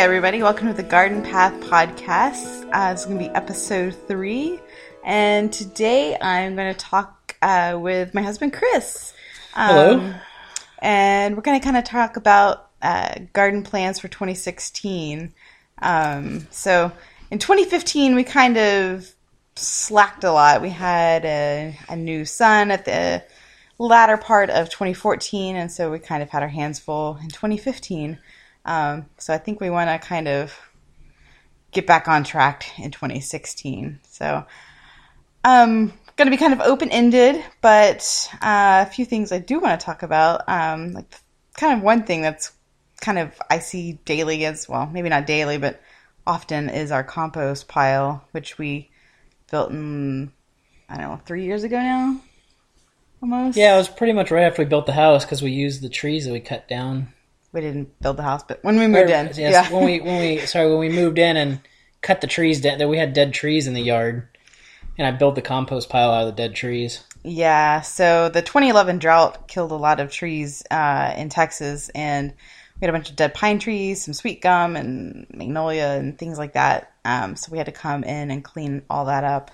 Everybody, welcome to the Garden Path Podcast. Uh, this is going to be episode three, and today I'm going to talk uh, with my husband, Chris. Um, Hello. And we're going to kind of talk about uh, garden plans for 2016. Um, so in 2015, we kind of slacked a lot. We had a, a new son at the latter part of 2014, and so we kind of had our hands full in 2015. Um, so I think we want to kind of get back on track in 2016. So, um, going to be kind of open ended, but uh, a few things I do want to talk about. Um, like kind of one thing that's kind of I see daily as well, maybe not daily, but often is our compost pile, which we built in I don't know three years ago now, almost. Yeah, it was pretty much right after we built the house because we used the trees that we cut down. We didn't build the house, but when we moved Or- in, yes, yeah, when we when we sorry when we moved in and cut the trees down. That we had dead trees in the yard, and I built the compost pile out of the dead trees. Yeah, so the 2011 drought killed a lot of trees uh, in Texas, and we had a bunch of dead pine trees, some sweet gum, and magnolia, and things like that. Um, so we had to come in and clean all that up.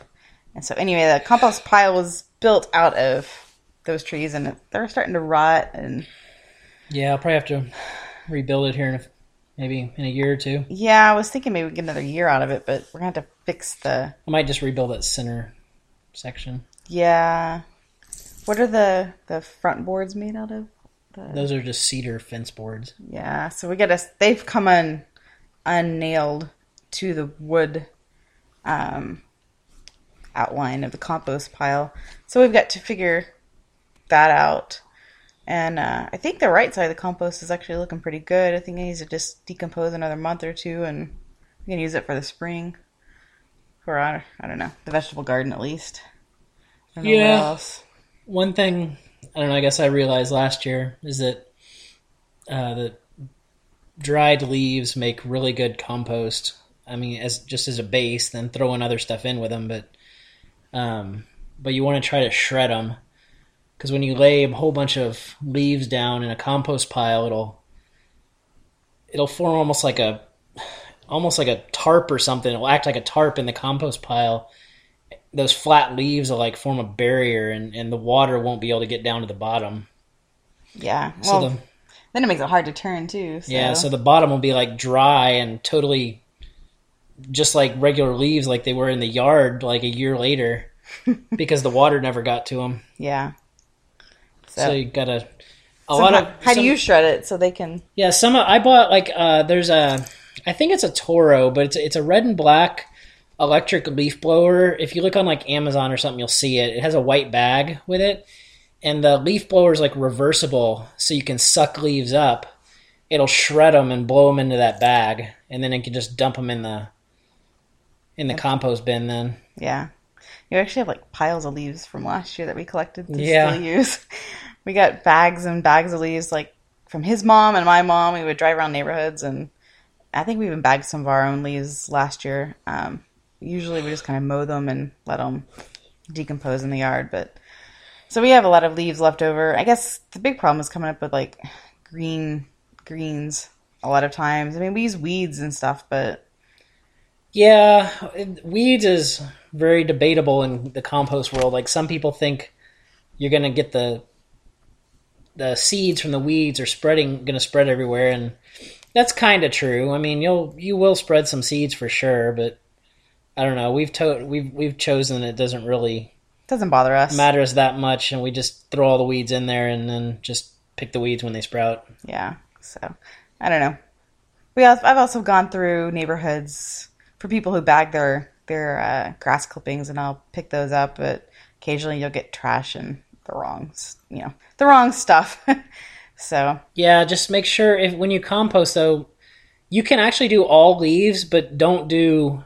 And so, anyway, the compost pile was built out of those trees, and they're starting to rot. And Yeah, I'll probably have to rebuild it here in a, maybe in a year or two. yeah, I was thinking maybe we get another year out of it, but we're gonna have to fix the I might just rebuild that center section. yeah. What are the the front boards made out of? Those are just cedar fence boards. Yeah, so we gotta. They've come un unnailed to the wood um, outline of the compost pile. So we've got to figure that out. And uh, I think the right side of the compost is actually looking pretty good. I think it needs to just decompose another month or two, and we can use it for the spring. For I, I don't know the vegetable garden at least. I don't know what Yeah. else. One thing I don't know. I guess I realized last year is that uh, that dried leaves make really good compost. I mean, as just as a base, then throw in other stuff in with them. But um, but you want to try to shred them because when you lay a whole bunch of leaves down in a compost pile, it'll it'll form almost like a almost like a tarp or something. It'll act like a tarp in the compost pile. Those flat leaves will like form a barrier, and, and the water won't be able to get down to the bottom. Yeah. So Well, the then it makes it hard to turn too. So. yeah, so the bottom will be like dry and totally just like regular leaves, like they were in the yard like a year later, because the water never got to them. yeah. So, you gotta a So lot how, of how do you shred it so they can? Yeah, some I bought like uh there's a I think it's a Toro, but it's it's a red and black electric leaf blower. If you look on like Amazon or something, you'll see it. It has a white bag with it, and the leaf blower is like reversible, so you can suck leaves up. It'll shred them and blow them into that bag, and then it can just dump them in the in the compost bin. Then Yeah, you actually have like piles of leaves from last year that we collected to Yeah. still use. We got bags and bags of leaves like from his mom and my mom. We would drive around neighborhoods, and I think we even bagged some of our own leaves last year. Um, usually, we just kind of mow them and let them decompose in the yard, but. So we have a lot of leaves left over. I guess the big problem is coming up with like green greens a lot of times. I mean, we use weeds and stuff, but Yeah, weeds is very debatable in the compost world. Like some people think you're gonna get the the seeds from the weeds are spreading, gonna spread everywhere, and that's kind of true. I mean, you'll you will spread some seeds for sure, but I don't know. We've to- we've we've chosen it doesn't really doesn't bother us. matter us that much, and we just throw all the weeds in there, and then just pick the weeds when they sprout. Yeah. So I don't know. We also, I've also gone through neighborhoods for people who bag their their uh, grass clippings, and I'll pick those up. But occasionally, you'll get trash and the wrong, you know, the wrong stuff. so Yeah, just make sure if when you compost though, you can actually do all leaves, but don't do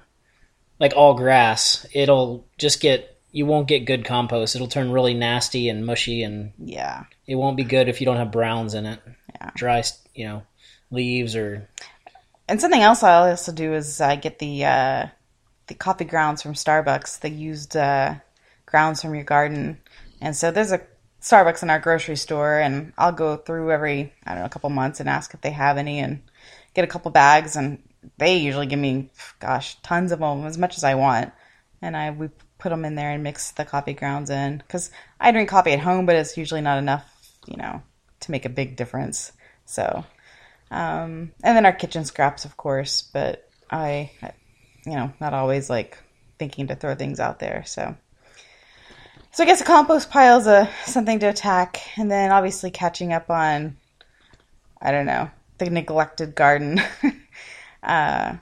like all grass. It'll just get you won't get good compost. It'll turn really nasty and mushy, and yeah, it won't be good if you don't have browns in it. Yeah. Dry, you know, leaves or and something else I also do is I get the uh, the coffee grounds from Starbucks. They used uh, grounds from your garden, and so there's a Starbucks in our grocery store, and I'll go through every I don't know a couple months and ask if they have any, and get a couple bags, and they usually give me, gosh, tons of them, as much as I want, and I we put them in there and mix the coffee grounds in because I drink coffee at home, but it's usually not enough, you know, to make a big difference. So, um, and then our kitchen scraps, of course, but I, you know, not always like thinking to throw things out there. So, so I guess a compost pile is a something to attack, and then obviously catching up on, I don't know, the neglected garden. uh,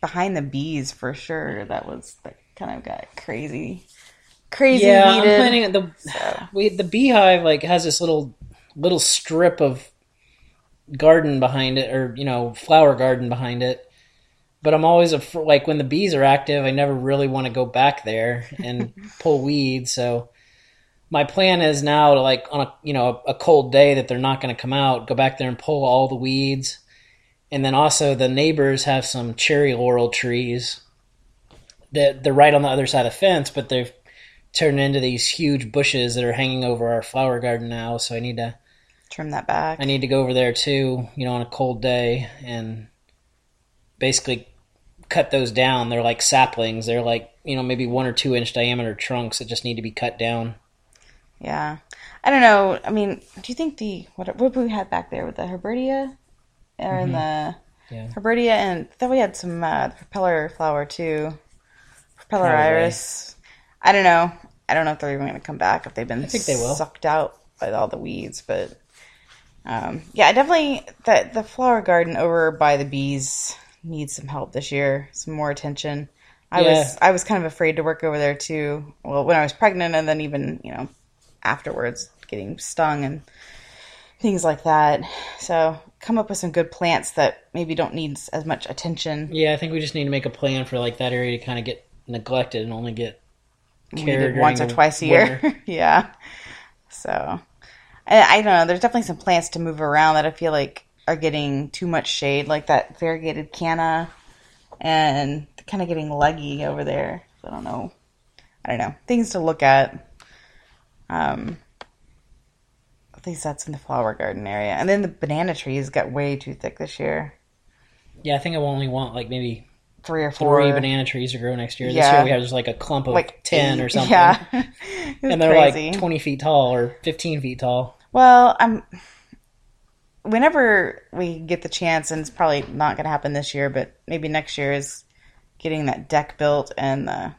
behind the bees for sure. That was that kind of got crazy, crazy. Yeah, I'm planning the So- we the beehive like has this little little strip of garden behind it, or you know, flower garden behind it. But I'm always af- like when the bees are active, I never really want to go back there and pull weeds. So my plan is now to like on a you know a, a cold day that they're not going to come out, go back there and pull all the weeds. And then also the neighbors have some cherry laurel trees that they're right on the other side of the fence, but they've turned into these huge bushes that are hanging over our flower garden now. So I need to trim that back. I need to go over there too, you know, on a cold day and basically cut those down. They're like saplings. They're like, you know, maybe one or two inch diameter trunks that just need to be cut down. Yeah, I don't know. I mean, do you think the what what we had back there with the herbertia, or the Mm-hmm. Yeah. herbertia, and then we had some uh, propeller flower too, propeller Probably. iris. I don't know. I don't know if they're even going to come back if they've been I think they will. sucked out by all the weeds, but um, yeah, I definitely the the flower garden over by the bees needs some help this year, some more attention. I Yeah. was I was kind of afraid to work over there too. Well, when I was pregnant, and then even you know afterwards, getting stung and things like that. So come up with some good plants that maybe don't need as much attention. Yeah, I think we just need to make a plan for like that area to kind of get neglected and only get care Maybe once or twice a year. winter. yeah. So I, I don't know. There's definitely some plants to move around that I feel like are getting too much shade, like that variegated canna, and kind of getting leggy over there. So I don't know. I don't know. Things to look at. Um, at least that's in the flower garden area, and then the banana trees got way too thick this year. Yeah, I think I only want like maybe Three or four. three banana trees to grow next year. This year we have just like a clump of like ten eight. or something. Yeah, and they're crazy. like 20 feet tall or 15 feet tall. Well, I'm. Whenever we get the chance, and it's probably not going to happen this year, but maybe next year is getting that deck built and uh,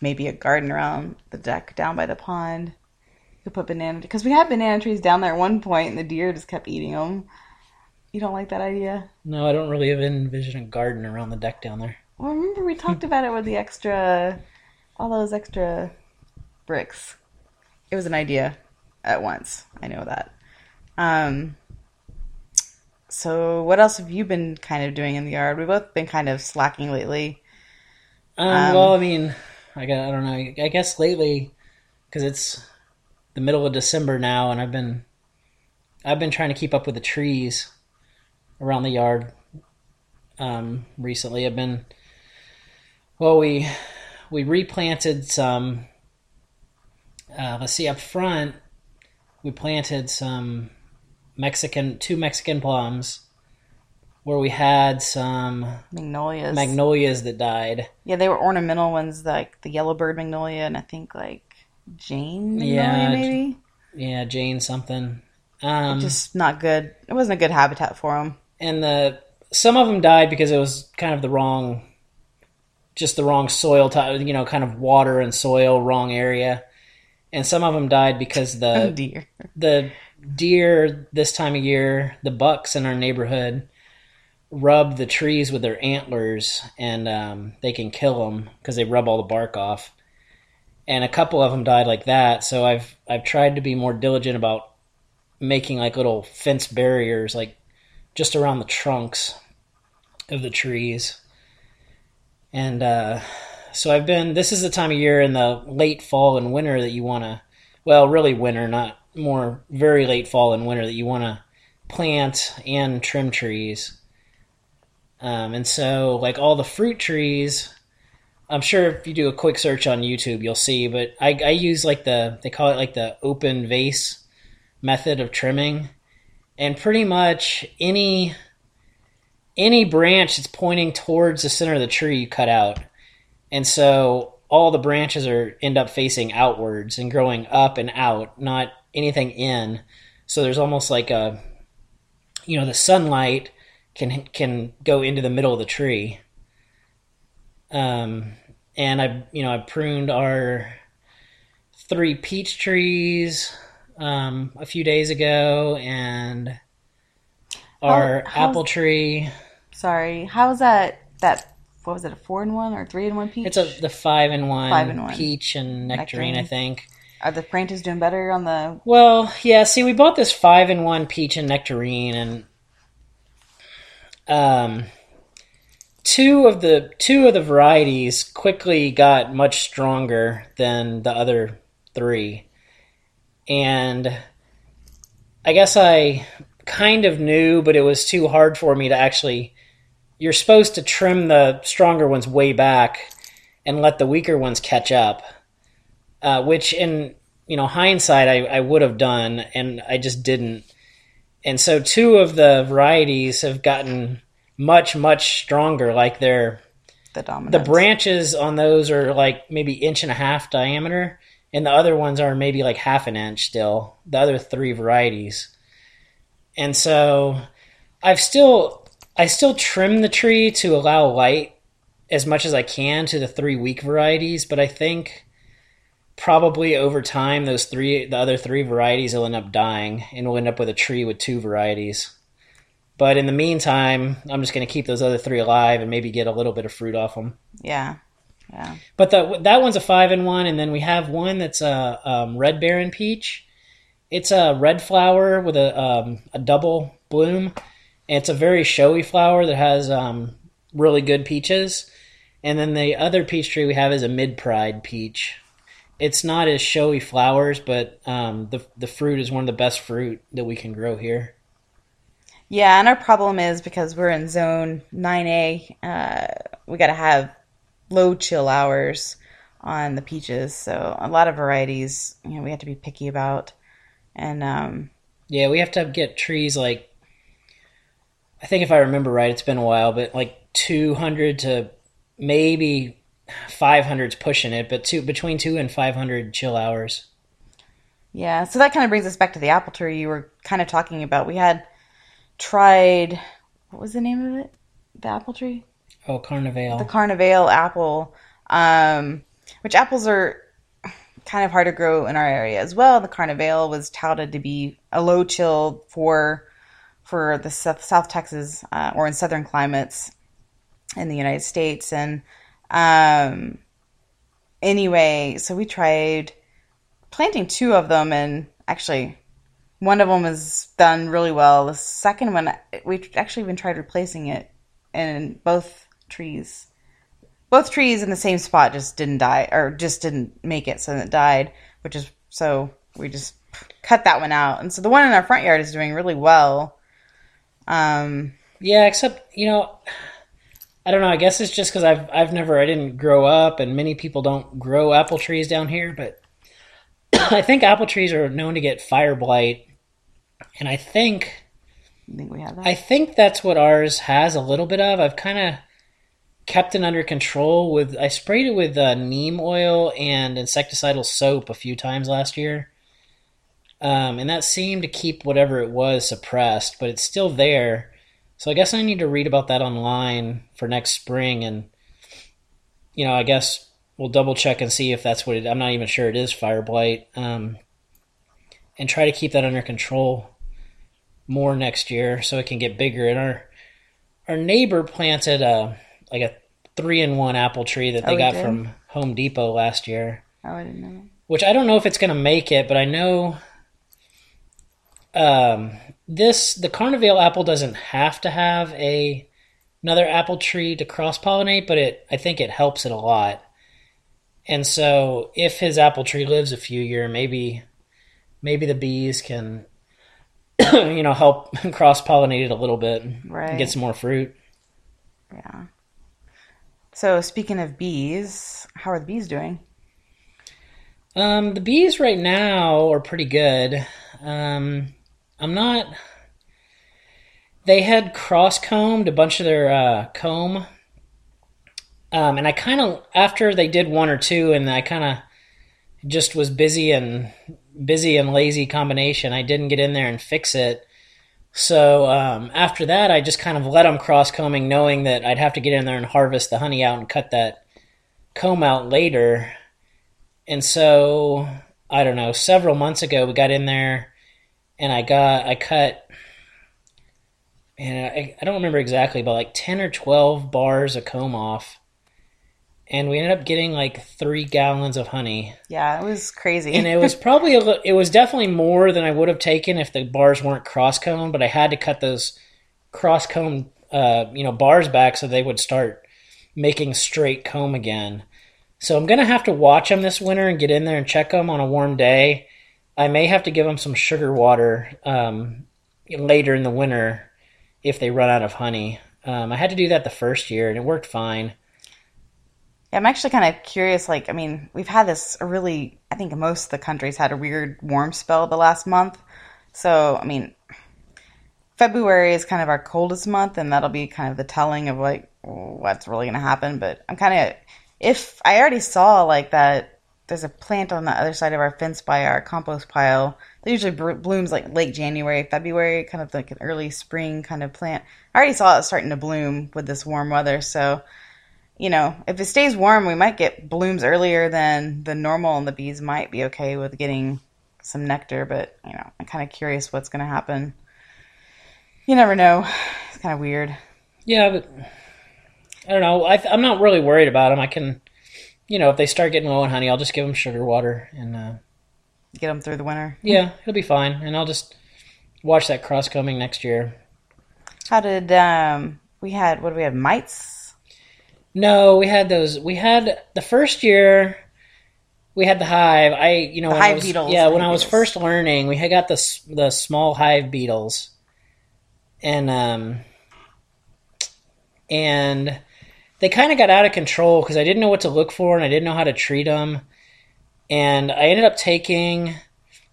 maybe a garden around the deck down by the pond. You could put banana because we had banana trees down there at one point, and the deer just kept eating them. You don't like that idea? No, I don't really even envision a garden around the deck down there. Well, remember we talked about it with the extra, all those extra bricks. It was an idea at once. I know that. Um. So, what else have you been kind of doing in the yard? We've both been kind of slacking lately. Um, Um, well, I mean, I got I don't know. I guess lately because it's the middle of December now, and I've been I've been trying to keep up with the trees around the yard. Um, recently, I've been well. We we replanted some. Uh, let's see up front. We planted some Mexican two Mexican plums, where we had some Magnolias. magnolias that died. yeah, they were ornamental ones, like the yellowbird magnolia, and I think like Jane magnolia, Yeah, maybe. Yeah, Jane something. Um, Just not good. It wasn't a good habitat for them. and the some of them died because it was kind of the wrong, just the wrong soil type. You know, kind of water and soil wrong area. And some of them died because Oh the dear. the deer this time of year, the bucks in our neighborhood, rub the trees with their antlers, and um, they can kill them because they rub all the bark off. And a couple of them died like that. So I've I've tried to be more diligent about making like little fence barriers, like just around the trunks of the trees. And uh, so I've been. This is the time of year in the late fall and winter that you want to. Well, really winter, not more very late fall and winter that you want to plant and trim trees. Um, and so, like all the fruit trees, I'm sure if you do a quick search on YouTube, you'll see. But I, I use like the they call it like the open vase method of trimming, and pretty much any any branch that's pointing towards the center of the tree you cut out. And so all the branches are end up facing outwards and growing up and out, not anything in. So there's almost like a you know, the sunlight can can go into the middle of the tree. Um and I you know, I pruned our three peach trees um, a few days ago and our How- apple tree. Sorry, how's that? That what was it? A four in one or three in one peach? It's a the five in one, Five in one. peach and nectarine, Nectarine. I think. Are the branches doing better on the? Well, yeah. See, we bought this five in one peach and nectarine, and um, two of the two of the varieties quickly got much stronger than the other three, and I guess I kind of knew, but it was too hard for me to actually. You're supposed to trim the stronger ones way back and let the weaker ones catch up, uh, which in you know hindsight I, I would have done and i just didn't and so two of the varieties have gotten much much stronger like they're The dominant. the branches on those are like maybe inch and a half diameter and the other ones are maybe like half an inch still the other three varieties and so i've still i still trim the tree to allow light as much as i can to the three weak varieties but i think probably over time those three the other three varieties will end up dying and we'll end up with a tree with two varieties but in the meantime i'm just going to keep those other three alive and maybe get a little bit of fruit off them Yeah, yeah. but the, that one's a five in one, and then we have one that's a um, red baron peach. It's a red flower with a um, a double bloom. And it's a very showy flower that has um, really good peaches. And then the other peach tree we have is a mid pride peach. It's not as showy flowers, but um, the the fruit is one of the best fruit that we can grow here. Yeah, and our problem is because we're in zone 9A, uh, we got to have low chill hours on the peaches. So a lot of varieties, you know, we have to be picky about. And um, Yeah, we have to get trees like I think if I remember right, it's been a while, but like 200 to maybe 500's pushing it, but two between 2 and 500 chill hours. yeah, so that kind of brings us back to the apple tree you were kind of talking about. We had tried, what was the name of it? The apple tree? Oh, Carnivale. the Carnivale apple, um, which apples are kind of hard to grow in our area as well. The Carnivale was touted to be a low chill for for the South, South Texas uh, or in southern climates in the United States, and um, anyway, so we tried planting two of them, and actually. One of them has done really well. The second one, we've actually even tried replacing it, and both trees both trees in the same spot just didn't die or just didn't make it so it died which is so we just cut that one out and so the one in our front yard is doing really well um Yeah, except, you know, I don't know, I guess it's just cuz I've I've never I didn't grow up and many people don't grow apple trees down here, but I think apple trees are known to get fire blight. And I think I think we have that I think that's what ours has a little bit of. I've kind of kept it under control with. I sprayed it with uh, neem oil and insecticidal soap a few times last year, um, and that seemed to keep whatever it was suppressed, but it's still there. So I guess I need to read about that online for next spring, and you know, I guess we'll double check and see if that's what it. I'm not even sure it is fire blight, um, and try to keep that under control more next year so it can get bigger. And our our neighbor planted a like a three in one apple tree that Oh, they he got did? from Home Depot last year. oh i didn't know Which I don't know if it's gonna make it, but I know um this the Carnivale apple doesn't have to have a another apple tree to cross pollinate, but it I think it helps it a lot. And so if his apple tree lives a few year, maybe maybe the bees can you know help cross pollinate it a little bit and Right. get some more fruit. yeah so speaking of bees how are the bees doing Um, the bees right now are pretty good. Um, I'm not. they had cross combed a bunch of their uh, comb, um, and I kind of after they did one or two, and I kind of just was busy and busy and lazy combination. I didn't get in there and fix it. So um, after that, I just kind of let them cross combing, knowing that I'd have to get in there and harvest the honey out and cut that comb out later. And so I don't know. Several months ago, we got in there, and I got I cut. And I, I don't remember exactly, but like ten or twelve bars of comb off, and we ended up getting like three gallons of honey. Yeah, it was crazy. and it was probably a, li- it was definitely more than I would have taken if the bars weren't cross combed. But I had to cut those cross combed, uh, you know, bars back so they would start making straight comb again. So I'm gonna have to watch them this winter and get in there and check them on a warm day. I may have to give them some sugar water um, later in the winter if they run out of honey. Um, I had to do that the first year and it worked fine. Yeah, I'm actually kind of curious. Like, I mean, we've had this really, I think most of the countries had a weird warm spell the last month. So, I mean, February is kind of our coldest month, and that'll be kind of the telling of like what's really going to happen. But I'm kind of, if I already saw like that, there's a plant on the other side of our fence by our compost pile that usually blooms like late January, February, kind of like an early spring kind of plant. I already saw it starting to bloom with this warm weather, so you know, if it stays warm, we might get blooms earlier than the normal, and the bees might be okay with getting some nectar. But you know, I'm kind of curious what's going to happen. You never know. It's kind of weird. Yeah, but I don't know. I, I'm not really worried about them. I can, you know, if they start getting low on honey, I'll just give them sugar water, and uh, Get them through the winter. yeah, it'll be fine. And I'll just watch that cross combing next year. How did um we had? What do we have? Mites. No, we had those. We had the first year. We had the hive. I, you know, The when I hive was- beetles, Yeah, when I was beetles. first learning, we had got the the small hive beetles, and um, and they kind of got out of control because I didn't know what to look for and I didn't know how to treat them, and I ended up taking.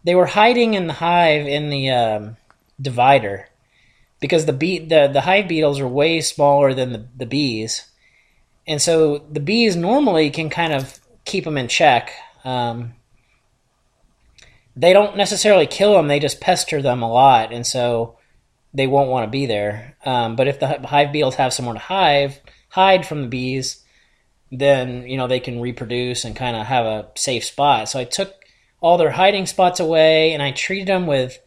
They were hiding in the hive in the um, divider because the bee the the hive beetles are way smaller than the, the bees, and so the bees normally can kind of keep them in check. Um, they don't necessarily kill them; they just pester them a lot, and so they won't want to be there. Um, but if the hive beetles have somewhere to hive hide from the bees, then you know they can reproduce and kind of have a safe spot. So I took all their hiding spots away, and I treated them with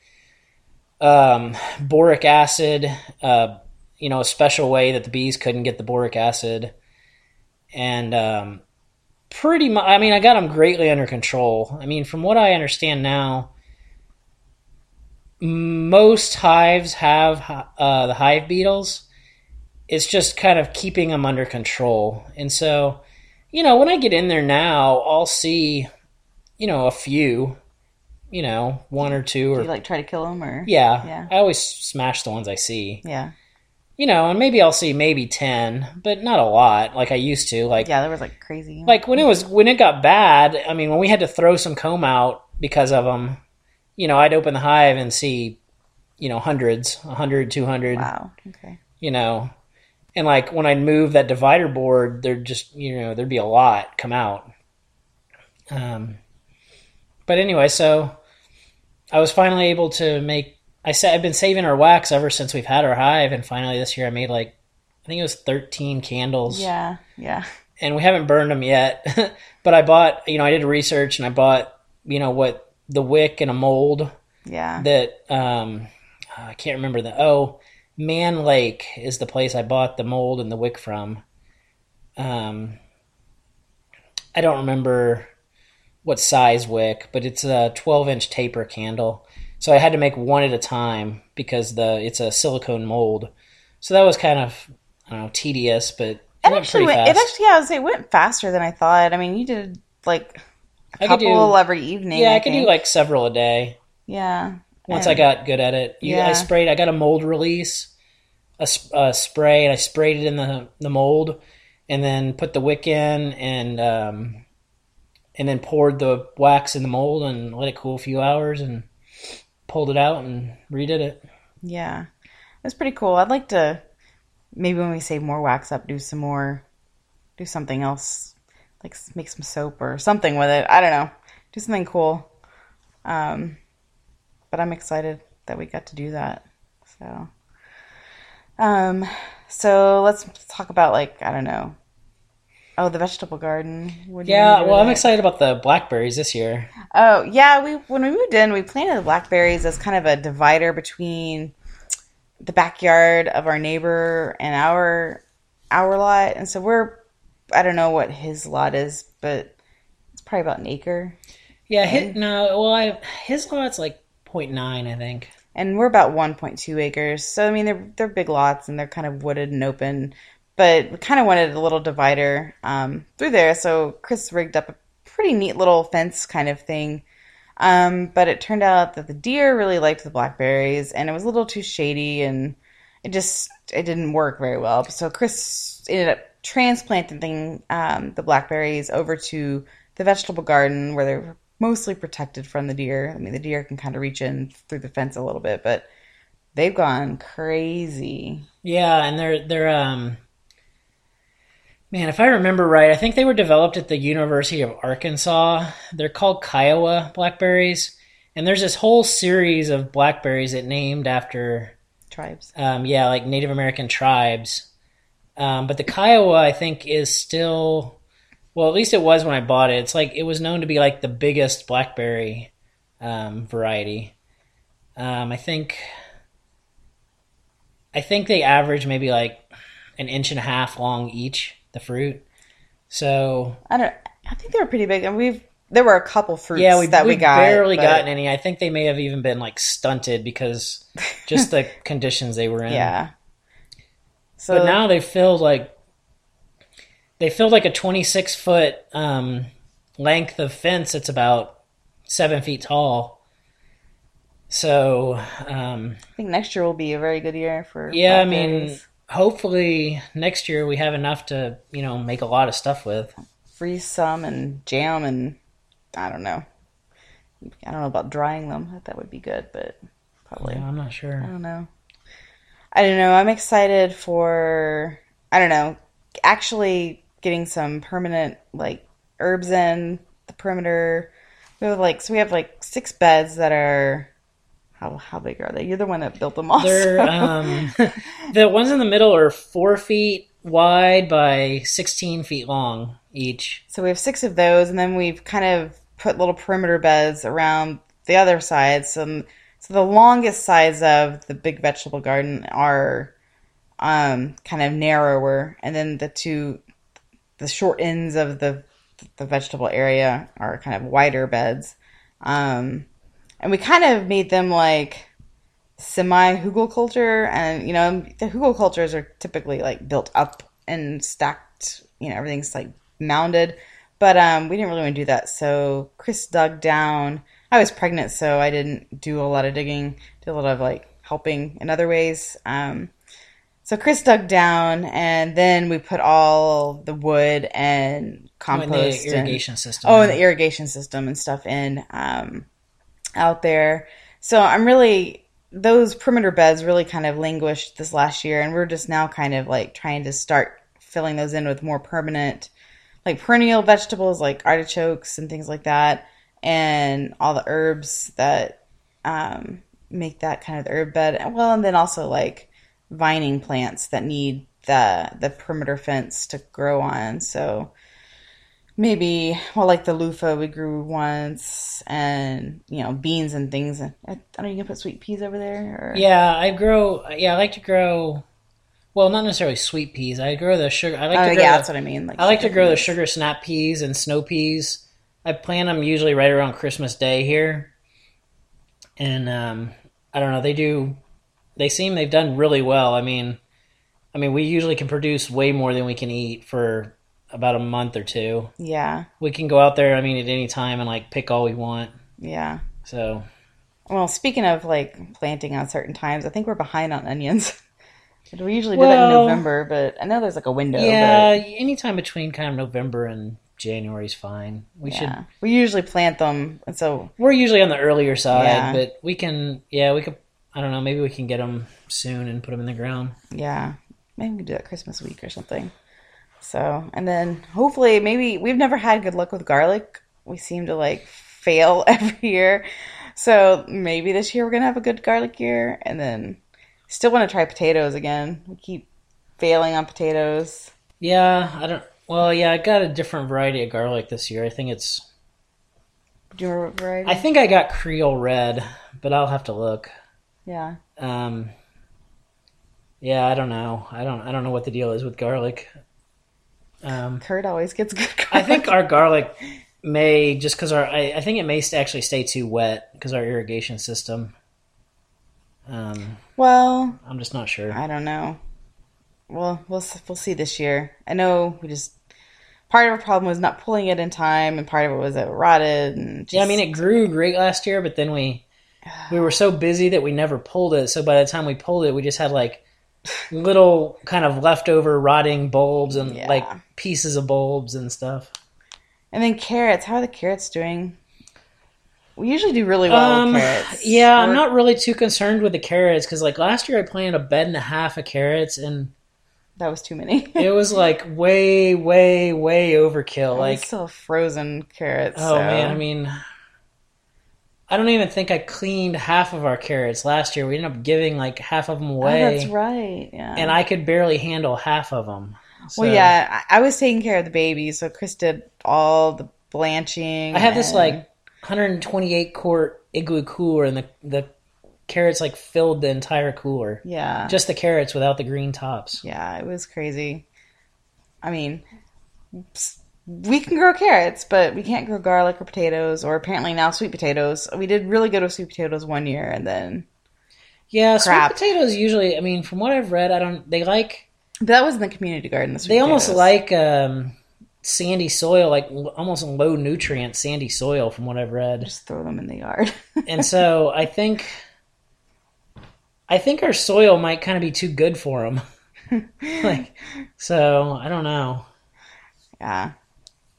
um, boric acid. Uh, you know, a special way that the bees couldn't get the boric acid, and um, pretty much. I mean, I got them greatly under control. I mean, from what I understand now, most hives have uh, the hive beetles. It's just kind of keeping them under control, and so you know, when I get in there now, I'll see, you know, a few, you know, one or two, Do or you like try to kill them or? yeah, Yeah. I always smash the ones I see. Yeah. You know, and maybe I'll see maybe 10, but not a lot like I used to. Like Yeah. There was like crazy. like when it was when it got bad, I mean, when we had to throw some comb out because of them, you know, I'd open the hive and see, you know, hundreds, 100, 200, wow. Okay. you know. And like when I'd move that divider board, there'd just, you know, there'd be a lot come out. Um but anyway, so I was finally able to make. I said I've been saving our wax ever since we've had our hive, and finally this year I made like I think it was thirteen candles. Yeah. Yeah. and we haven't burned them yet. but I bought, you know, I did research and I bought, you know, what the wick and a mold Yeah. that um I can't remember the oh Mann Lake is the place I bought the mold and the wick from. Um, I don't remember what size wick, but it's a 12 inch taper candle. So I had to make one at a time because the it's a silicone mold. So that was kind of I don't know tedious, but it It went actually pretty went. fast. It actually, yeah, I say, it went faster than I thought. I mean, you did like a I couple do- every evening. yeah, I, I could do like several a day. yeah. Once And- I got good at it, you, I sprayed. I got a mold release, a, a spray, and I sprayed it in the the mold, and then put the wick in, and um, and then poured the wax in the mold and let it cool a few hours, and pulled it out and redid it. Yeah. was pretty cool. I'd like to maybe when we save more wax up, do some more, do something else, like make some soap or something with it. I don't know, do something cool. Um, but I'm excited that we got to do that. So, um, so let's talk about like I don't know. Oh, the vegetable garden. What Yeah, well, with I'm excited about the blackberries this year. Oh yeah, we when we moved in, we planted the blackberries as kind of a divider between the backyard of our neighbor and our our lot, and so we're I don't know what his lot is, but it's probably about an acre, Yeah, hit, no, well, I, his lot's like 0.9, I think. And we're about 1.2 acres. So I mean, they're they're big lots and they're kind of wooded and open, but we kind of wanted a little divider um, through there. So Chris rigged up a pretty neat little fence kind of thing. Um, but it turned out that the deer really liked the blackberries, and it was a little too shady, and it just it didn't work very well. So Chris ended up transplanting um, the blackberries over to the vegetable garden, where they're mostly protected from the deer. I mean, the deer can kind of reach in through the fence a little bit, but they've gone crazy. Yeah, and they're they're um man, if I remember right, I think they were developed at the University of Arkansas. They're called Kiowa blackberries, and there's this whole series of blackberries that named after Tribes. um yeah, like Native American tribes. Um, but the Kiowa, I think, is still well, at least it was when I bought it. It's like it was known to be like the biggest blackberry um, variety. Um, I think I think they average maybe like an inch and a half long each, the fruit. So I don't. I think they were pretty big, and we've there were a couple fruits yeah, we that we we've got. barely but- gotten any. I think they may have even been like stunted because just the conditions they were in. Yeah. So but now they filled like they filled like a 26 foot um, length of fence It's about seven feet tall so um, I think next year will be a very good year for. yeah i mean hopefully next year we have enough to you know make a lot of stuff with freeze some and jam and I don't know. I don't know about drying them. That would be good, but probably Yeah, i'm not sure. I don't know. I don't know. I'm excited for I don't know, actually getting some permanent like herbs in the perimeter. We have like so we have like six beds that are how how big are they? You're the one that built them all. they're um, the ones in the middle are four feet wide by 16 feet long each So we have six of those, and then we've kind of put little perimeter beds around the other sides. So, so the longest sides of the big vegetable garden are um, kind of narrower, and then the two, the short ends of the the vegetable area are kind of wider beds. Um, and we kind of made them like semi hugelkultur and you know the hugelkulturs are typically like built up and stacked. You know everything's like mounded, but um, we didn't really want to do that. So Chris dug down. I was pregnant, so I didn't do a lot of digging. Did a lot of like helping in other ways. Um, so Chris dug down, and then we put all the wood and the compost and irrigation system oh, and the irrigation system and stuff in um, out there. So I'm really those perimeter beds really kind of languished this last year, and we're just now kind of like trying to start filling those in with more permanent, like perennial vegetables like artichokes and things like that, and all the herbs that um, make that kind of the herb bed. Well, and then also like vining plants that need the the perimeter fence to grow on. So maybe well like the loofah we grew once and you know beans and things and I, don't know you can put sweet peas over there or Yeah, I grow. Yeah, I like to grow. Well, not necessarily sweet peas. I grow the sugar. I like oh to grow. yeah the, that's what I mean like I like to grow the sugar snap peas and snow peas. I plant them usually right around Christmas Day here, and um, I don't know. They do. They seem they've done really well. I mean, I mean, we usually can produce way more than we can eat for about a month or two. yeah We can go out there. I mean, at any time and like pick all we want. yeah So well speaking of like planting on certain times I think we're behind on onions we usually do that in November but I know there's like a window yeah, but anytime between kind of November and January is fine. We should we usually plant them and so We're usually on the earlier side, Yeah. but we can, yeah, we could. I don't know. Maybe we can get them soon and put them in the ground. Yeah, maybe we can do that Christmas week or something. So, and then hopefully, maybe we've never had good luck with garlic. We seem to like fail every year. So maybe this year we're gonna have a good garlic year, and then still want to try potatoes again. We keep failing on potatoes. Yeah, I don't. Well, yeah, I got a different variety of garlic this year. I think it's. Do you remember what variety? I think I got Creole Red, but I'll have to look. Yeah. Um, yeah, I don't know. I don't. I don't know what the deal is with garlic. Um, Kurt always gets good garlic. I think our garlic may just because our. I, I think it may actually stay too wet because our irrigation system. Um, Well, I'm just not sure. I don't know. Well, we'll we'll see this year. I know we just part of our problem was not pulling it in time, and part of it was it rotted. And just, Yeah, I mean it grew great last year, but then we we were so busy that we never pulled it. So by the time we pulled it, we just had like little kind of leftover rotting bulbs and Yeah. like pieces of bulbs and stuff. And then carrots. How are the carrots doing? We usually do really well Um, with carrots. yeah, I'm not really too concerned with the carrots because like last year I planted a bed and a half of carrots and That was too many. it was like way, way, way overkill. like Like still frozen carrots. Oh so- man, I mean, I don't even think I cleaned half of our carrots last year. We ended up giving like half of them Oh, away, that's right. Yeah. and I could barely handle half of them. So, well, yeah, I, was taking care of the baby, so Chris did all the blanching. I have this like 128 quart igloo cooler, and the the carrots like filled the entire cooler. yeah, Just the carrots without the green tops. yeah, it was crazy. I mean, we can grow carrots, but we can't grow garlic or potatoes, or apparently now sweet potatoes. We did really good with sweet potatoes one year, and then Yeah, Crap. sweet potatoes usually. I mean, from what I've read, I don't. They like but that was in the community garden. The they almost like um, sandy soil, like almost low nutrient sandy soil, from what I've read. just throw them in the yard. and so I think I think our soil might kind of be too good for them. like, so I don't know. Yeah.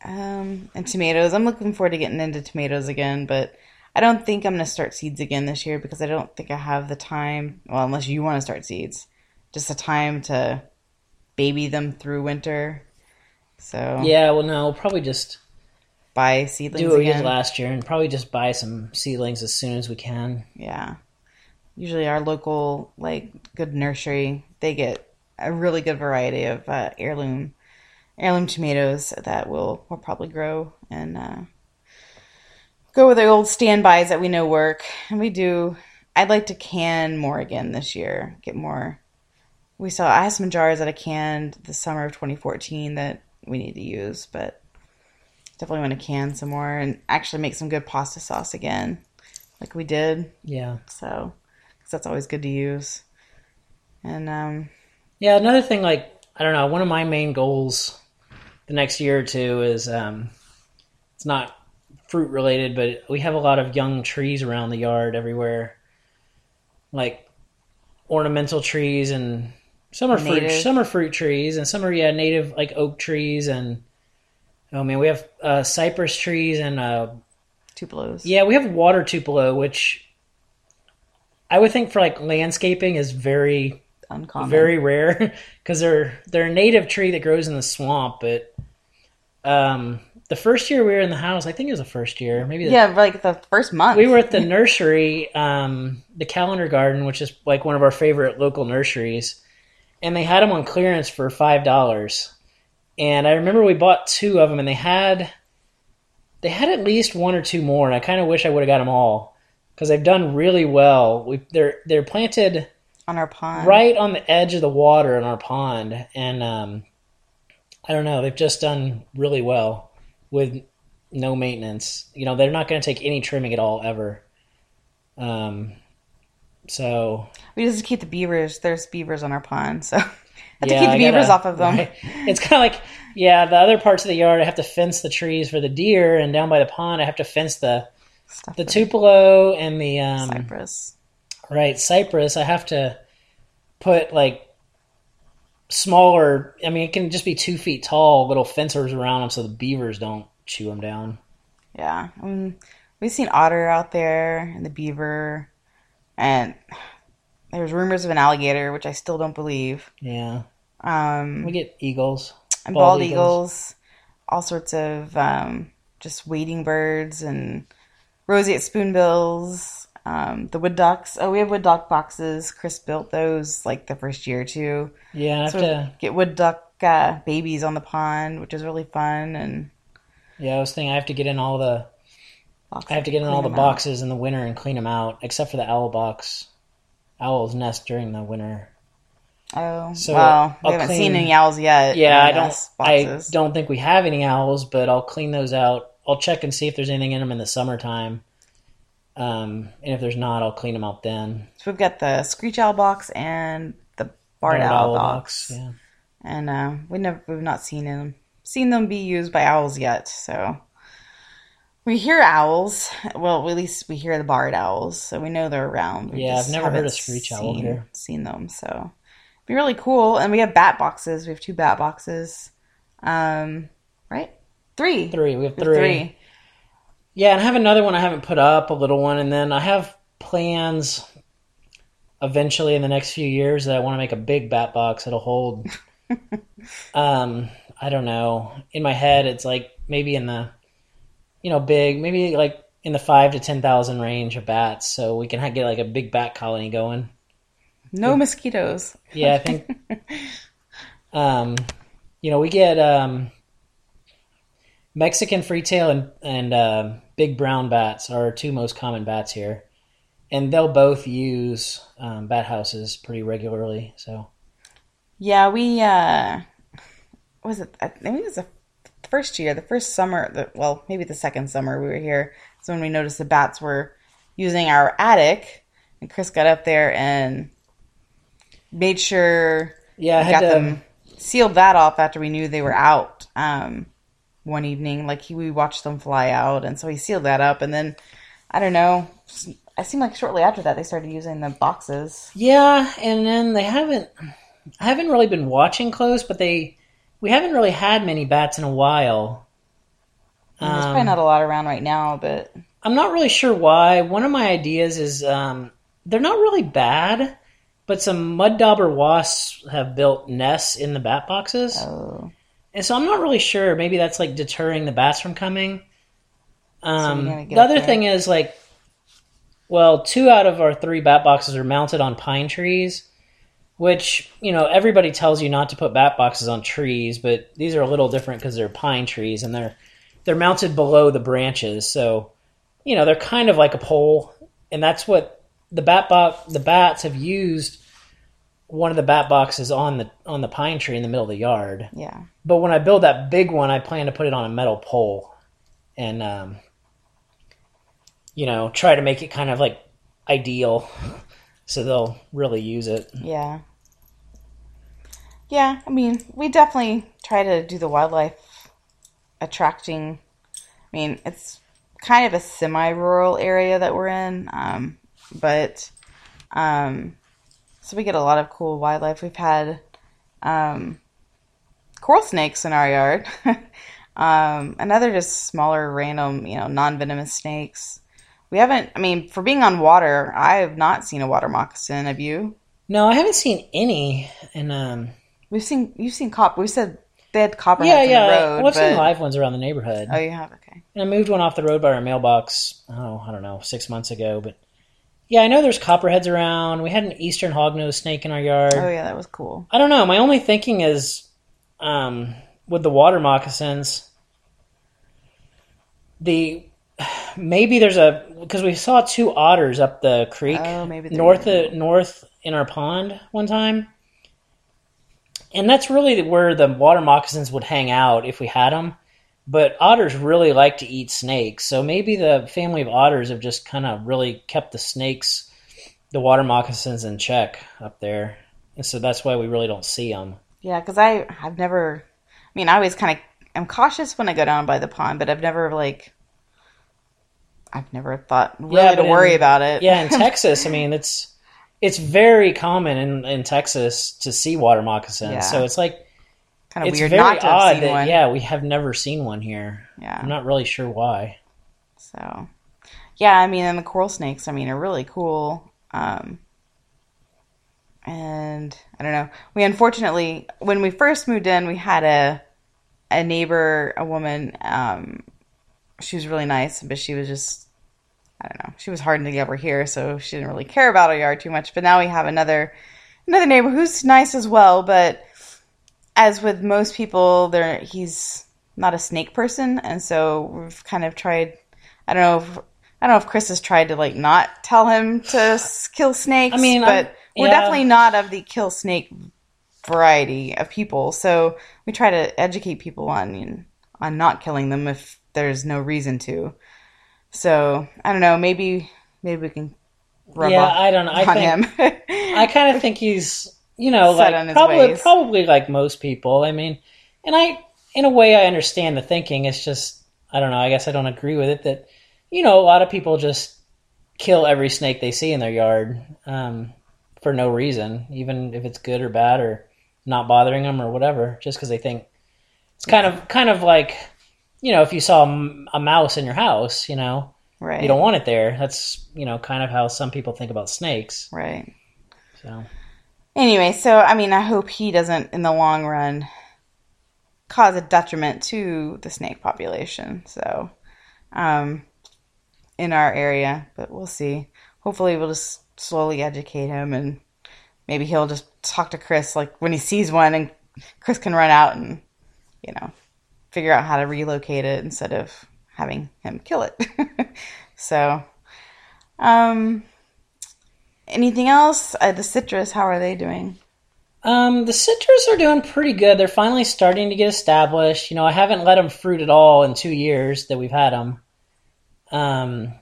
Um, and tomatoes. I'm looking forward to getting into tomatoes again, but I don't think I'm going to start seeds again this year because I don't think I have the time. Well, unless you want to start seeds, just the time to baby them through winter. So Yeah, well, no, we'll probably just buy seedlings do what we did last year and probably just buy some seedlings as soon as we can. Yeah. Usually our local like good nursery, they get a really good variety of uh, heirloom heirloom tomatoes that will will probably grow and uh, go with the old standbys that we know work. And we do. I'd like to can more again this year. Get more. We saw I have some jars that I canned the summer of 2014 that we need to use, but definitely want to can some more and actually make some good pasta sauce again, like we did. Yeah. So, because that's always good to use. And um, Yeah, another thing, like, I don't know, one of my main goals the next year or two is um, it's not fruit related, but we have a lot of young trees around the yard everywhere. Like ornamental trees and some are fruit some are fruit trees and some are yeah native like oak trees and oh man we have uh, cypress trees and uh, Tupelos. yeah we have water tupelo which I would think for like landscaping is very Uncommon. very rare because they're they're a native tree that grows in the swamp. But um, the first year we were in the house, I think it was the first year, maybe the, yeah, like the first month. we were at the nursery, um, the Calendar Garden, which is like one of our favorite local nurseries, and they had them on clearance for five dollars. And I remember we bought two of them, and they had they had at least one or two more, and I kind of wish I would have got them all because they've done really well. We they're they're planted on our pond. right on the edge of the water in our pond, and um, I don't know, they've just done really well with no maintenance. You know, they're not going to take any trimming at all ever. Um, so We just keep the beavers. There's beavers on our pond, so I have to keep the beavers gotta- off of them. right. It's kind of like yeah, the other parts of the yard I have to fence the trees for the deer, and down by the pond I have to fence the Stuff the tupelo and the um, cypress. Right, cypress. I have to put like smaller. I mean, it can just be two feet tall, little fencers around them so the beavers don't chew them down. Yeah, I mean, we've seen otter out there and the beaver, and there's rumors of an alligator, which I still don't believe. Yeah, Um, we get eagles. and bald bald, eagles. eagles. all sorts of um, just wading birds and roseate spoonbills. Um, the wood ducks. Oh, we have wood duck boxes. Chris built those like the first year or two. Yeah, I have So to. get wood duck uh, babies on the pond, which is really fun. And Yeah, I was thinking I have to get in all the. I have to get in all the them out. boxes in the winter and clean them out, except for the owl box. Owls nest during the winter. Oh, So well, we haven't clean- seen any owls yet. Yeah, I don't. those I don't think we have any owls, but I'll clean those out. I'll check and see if there's anything in them in the summertime. Um, and if there's not, I'll clean them out then. So we've got the screech owl box and the barred Barred owl, box. Yeah. and uh, we never we've not seen them seen them be used by owls yet. So we hear owls. Well, at least we hear the barred owls, so we know they're around. We Yeah, I've never heard a screech owl seen- here. Seen them, so it'd be really cool. And we have bat boxes. We have two bat boxes. Um, right, three. Three. We have We have three. Yeah, and I have another one I haven't put up, a little one, and then I have plans eventually in the next few years that I want to make a big bat box that'll hold. um, I don't know. In my head, it's like maybe in the, you know, big, maybe like in the five to ten thousand range of bats, so we can get like a big bat colony going. No mosquitoes. Yeah, I think. um, you know, we get um, Mexican freetail and and uh, big brown bats are our two most common bats here, and they'll both use um, bat houses pretty regularly. So Yeah, we uh was it I think it was the first year, the first summer, the, well, maybe the second summer we were here. So when we noticed the bats were using our attic, and Chris got up there and made sure yeah, I had got to. them sealed that off after we knew they were out. Um, one evening, like he, we watched them fly out, and so he sealed that up, and then I don't know. I seem like shortly after that they started using the boxes. Yeah, and then they haven't. I haven't really been watching close, but they we haven't really had many bats in a while. And there's Um, probably not a lot around right now, but I'm not really sure why. One of my ideas is um, they're not really bad, but some mud dauber wasps have built nests in the bat boxes, oh, and so I'm not really sure. Maybe that's like deterring the bats from coming. Um, get the other thing is like, well, two out of our three bat boxes are mounted on pine trees, which you know everybody tells you not to put bat boxes on trees, but these are a little different because they're pine trees and they're they're mounted below the branches, so you know they're kind of like a pole, and that's what the bat box the bats have used. One of the bat boxes on the on the pine tree in the middle of the yard. yeah. But when I build that big one, I plan to put it on a metal pole, and um, you know, try to make it kind of like ideal, so they'll really use it. Yeah. Yeah, I mean, we definitely try to do the wildlife attracting. I mean, it's kind of a semi-rural area that we're in, um, but um, so we get a lot of cool wildlife. We've had um, coral snakes in our yard, um, and other just smaller, random, you know, non-venomous snakes. We haven't. I mean, for being on water, I have not seen a water moccasin. Have you? No, I haven't seen any, and um, We've seen you've seen cop. We said they had yeah, copperheads in yeah, the road. well, I've seen live ones around the neighborhood. Oh, you have okay. And I moved one off the road by our mailbox. Oh, I don't know, six months ago. But yeah, I know there's copperheads around. We had an eastern hognose snake in our yard. Oh yeah, that was cool. I don't know. My only thinking is, um, with the water moccasins, the maybe there's a because we saw two otters up the creek Oh, maybe north of, north in our pond one time, and that's really where the water moccasins would hang out if we had them. But otters really like to eat snakes, so maybe the family of otters have just kind of really kept the snakes, the water moccasins in check up there, and so that's why we really don't see them. Yeah, because I I've never. I mean, I always kind of am cautious when I go down by the pond, but I've never like. I've never thought really Yeah, to worry in- about it. Yeah, in Texas, I mean, it's it's very common in, in Texas to see water moccasins. Yeah. So it's like kind of it's weird very not to have odd seen that one. yeah, we have never seen one here. Yeah. I'm not really sure why. So, yeah, I mean, and the coral snakes, I mean, are really cool. Um, and I don't know. We unfortunately, when we first moved in, we had a a neighbor, a woman. Um, she was really nice, but she was just I don't know. She was hard to get over here, so she didn't really care about our yard too much. But now we have another another neighbor who's nice as well. But as with most people, there he's not a snake person, and so we've kind of tried. I don't know. If, I don't know if Chris has tried to like not tell him to kill snakes. I mean, but I'm- we're yeah. definitely not of the kill snake variety of people. So we try to educate people on on not killing them if there's no reason to. So I don't know. Maybe maybe we can rub yeah, I don't know. I think him. I kind of think he's, you know, Set like probably ways. probably like most people. I mean, and I, in a way, I understand the thinking. It's just, I don't know. I guess I don't agree with it. That, you know, a lot of people just kill every snake they see in their yard um, for no reason, even if it's good or bad or not bothering them or whatever, just because they think it's kind of kind of like, you know, if you saw a mouse in your house, you know, right. you don't want it there. That's you know kind of how some people think about snakes. right. So. Anyway, so I mean, I hope he doesn't, in the long run, cause a detriment to the snake population. So, um, in our area, but we'll see. Hopefully, we'll just slowly educate him, and maybe he'll just talk to Chris like when he sees one, and Chris can run out and you know figure out how to relocate it instead of having him kill it. so, um. Anything else? Uh, the citrus, how are they doing? Um, the citrus are doing pretty good. They're finally starting to get established. You know, I haven't let them fruit at all in two years that we've had them. Um,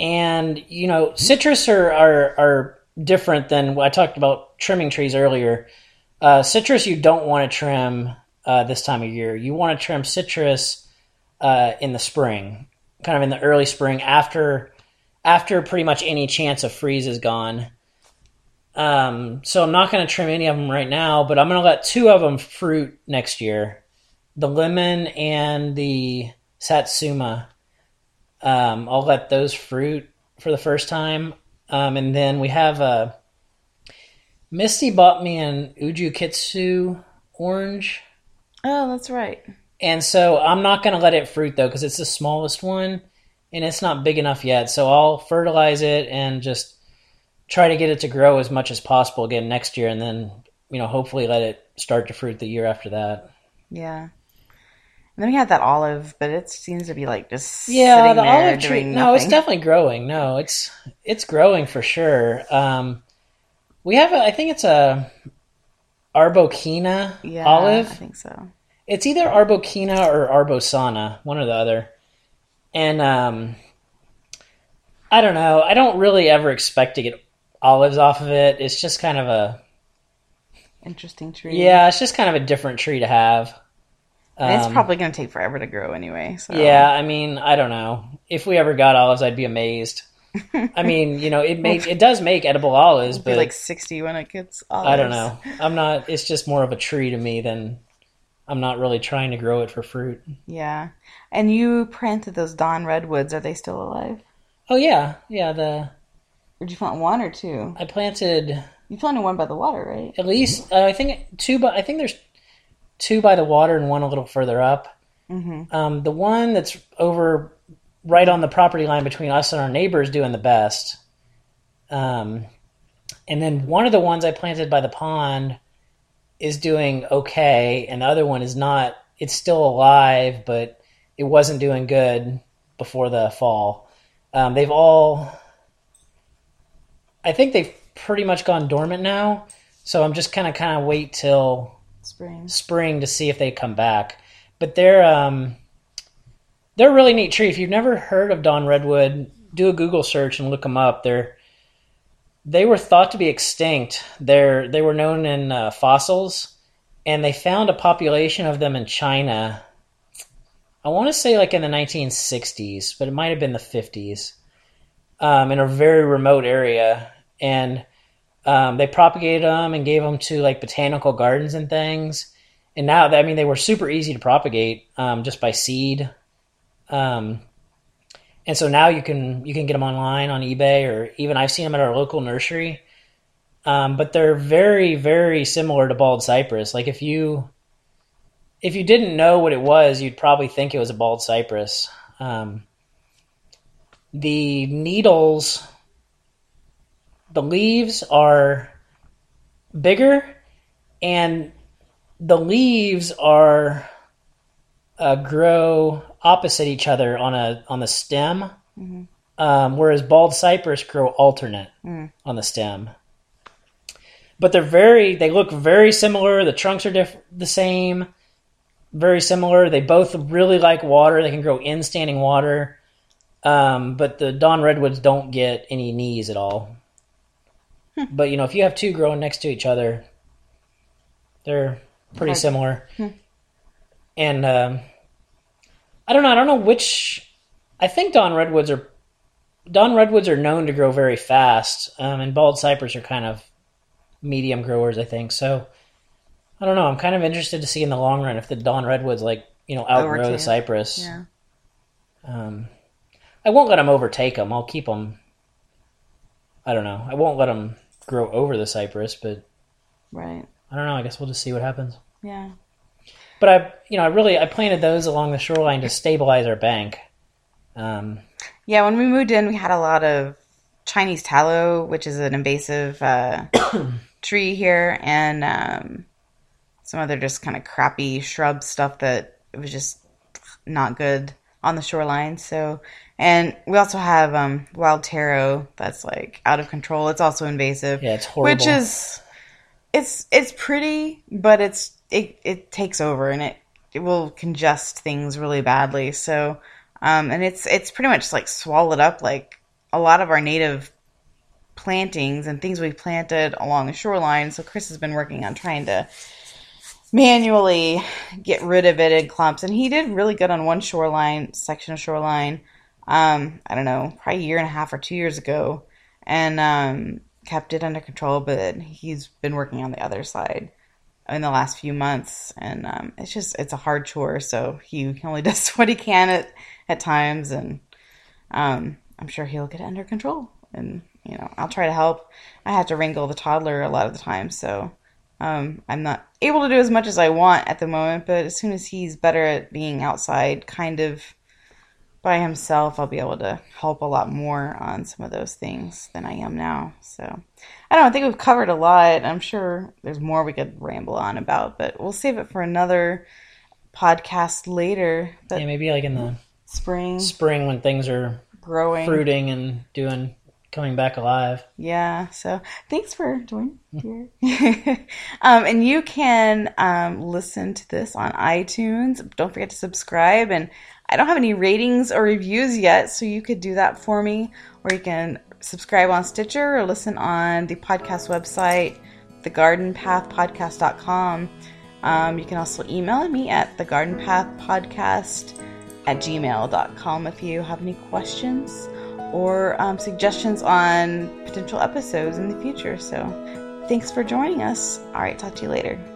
and you know, citrus are are, are different than I talked about trimming trees earlier. Uh, citrus you don't want to trim uh, this time of year. You want to trim citrus uh, in the spring, kind of in the early spring after after pretty much any chance of freeze is gone. Um, so I'm not going to trim any of them right now, but I'm going to let two of them fruit next year: the lemon and the satsuma. Um, I'll let those fruit for the first time, um, and then we have a Misty bought me an Ujukitsu orange, Oh, that's right. and so I'm not going to let it fruit though because it's the smallest one, and it's not big enough yet. So I'll fertilize it and just try to get it to grow as much as possible again next year, and then you know hopefully let it start to fruit the year after that. Yeah. And then we had that olive, but it seems to be like just Yeah, the olive tree. No, it's definitely growing. No, it's it's growing for sure. Um, we have, a, I think it's a Arbequina yeah, olive. I think so. It's either Arbequina or Arbosana, one or the other. And um, I don't know. I don't really ever expect to get olives off of it. It's just kind of a Interesting tree. yeah. It's just kind of a different tree to have. It's Um, probably going to take forever to grow anyway. So Yeah, I mean, I don't know. If we ever got olives, I'd be amazed. I mean, you know, it make it does make edible olives, but like sixty when it gets. Olives. I don't know. I'm not. It's just more of a tree to me than I'm not really trying to grow it for fruit. Yeah, and you planted those Dawn redwoods. Are they still alive? Oh yeah, yeah. The Or did you plant one or two? I planted You planted one by the water, right? at least uh, I think two. But I think there's two by the water and one a little further up. Mm-hmm. Um, the one that's over right on the property line between us and our neighbor is doing the best. Um, and then one of the ones I planted by the pond is doing okay, and the other one is not. It's still alive, but it wasn't doing good before the fall. Um, they've all, I think they've pretty much gone dormant now. So I'm just kind of kind of wait till Spring. spring to see if they come back. But they're um, they're a really neat tree. If you've never heard of Dawn Redwood, do a Google search and look them up. They're they were thought to be extinct. They're they were known in uh, fossils, and they found a population of them in China. I want to say like in the 1960s, but it might have been the 50s, um, in a very remote area, and um, they propagated them and gave them to like botanical gardens and things. And now, I mean, they were super easy to propagate um, just by seed. Um, and so now you can you can get them online on eBay or even I've seen them at our local nursery. um, but they're very, very similar to bald cypress. Like if you if you didn't know what it was, you'd probably think it was a bald cypress. Um, the needles, the leaves are bigger, and the leaves are uh, grow opposite each other on a on the stem, um, whereas bald cypress grow alternate on the stem. But they're very they look very similar. The trunks are diff- the same, very similar. They both really like water. They can grow in standing water. Um, but the Dawn Redwoods don't get any knees at all. But you know, if you have two growing next to each other, they're pretty Hard. similar. And um, I don't know. I don't know which. I think Dawn Redwoods are Dawn Redwoods are known to grow very fast, um, and bald cypress are kind of medium growers. I think so. I don't know. I'm kind of interested to see in the long run if the Dawn Redwoods like you know outgrow the cypress. Yeah. Um, I won't let them overtake them. I'll keep them. I don't know. I won't let them grow over the cypress, but Right. I don't know. I guess we'll just see what happens. Yeah. But I, you know, I really I planted those along the shoreline to stabilize our bank. Um, Yeah, when we moved in, we had a lot of Chinese tallow, which is an invasive uh, tree here, and um, some other just kind of crappy shrub stuff that it was just not good on the shoreline. So, and we also have um, wild taro that's like out of control. It's also invasive. yeah, it's horrible. which is it's it's pretty but it's it, it takes over and it it will congest things really badly. So um and it's it's pretty much like swallowed up like a lot of our native plantings and things we've planted along the shoreline. So chris has been working on trying to manually get rid of it in clumps. And he did really good on one shoreline section of shoreline um i don't know probably a year and a half or two years ago. And um kept it under control but he's been working on the other side in the last few months and um it's just it's a hard chore so he only does what he can at at times and um i'm sure he'll get it under control and you know i'll try to help. I have to wrangle the toddler a lot of the time so um, I'm not able to do as much as I want at the moment, but as soon as he's better at being outside, kind of by himself, I'll be able to help a lot more on some of those things than I am now. So I don't know, I think we've covered a lot. I'm sure there's more we could ramble on about, but we'll save it for another podcast later. But yeah, maybe like in the spring spring when things are growing. fruiting and doing coming back alive. Yeah, so thanks for joining here. um, and you can um, listen to this on iTunes. Don't forget to subscribe. And I don't have any ratings or reviews yet, so you could do that for me. Or you can subscribe on Stitcher or listen on the podcast website, thegardenpathpodcast.com. Um, you can also email me at thegardenpathpodcast at gmail.com if you have any questions or um, suggestions on potential episodes in the future. So thanks for joining us. All right, talk to you later.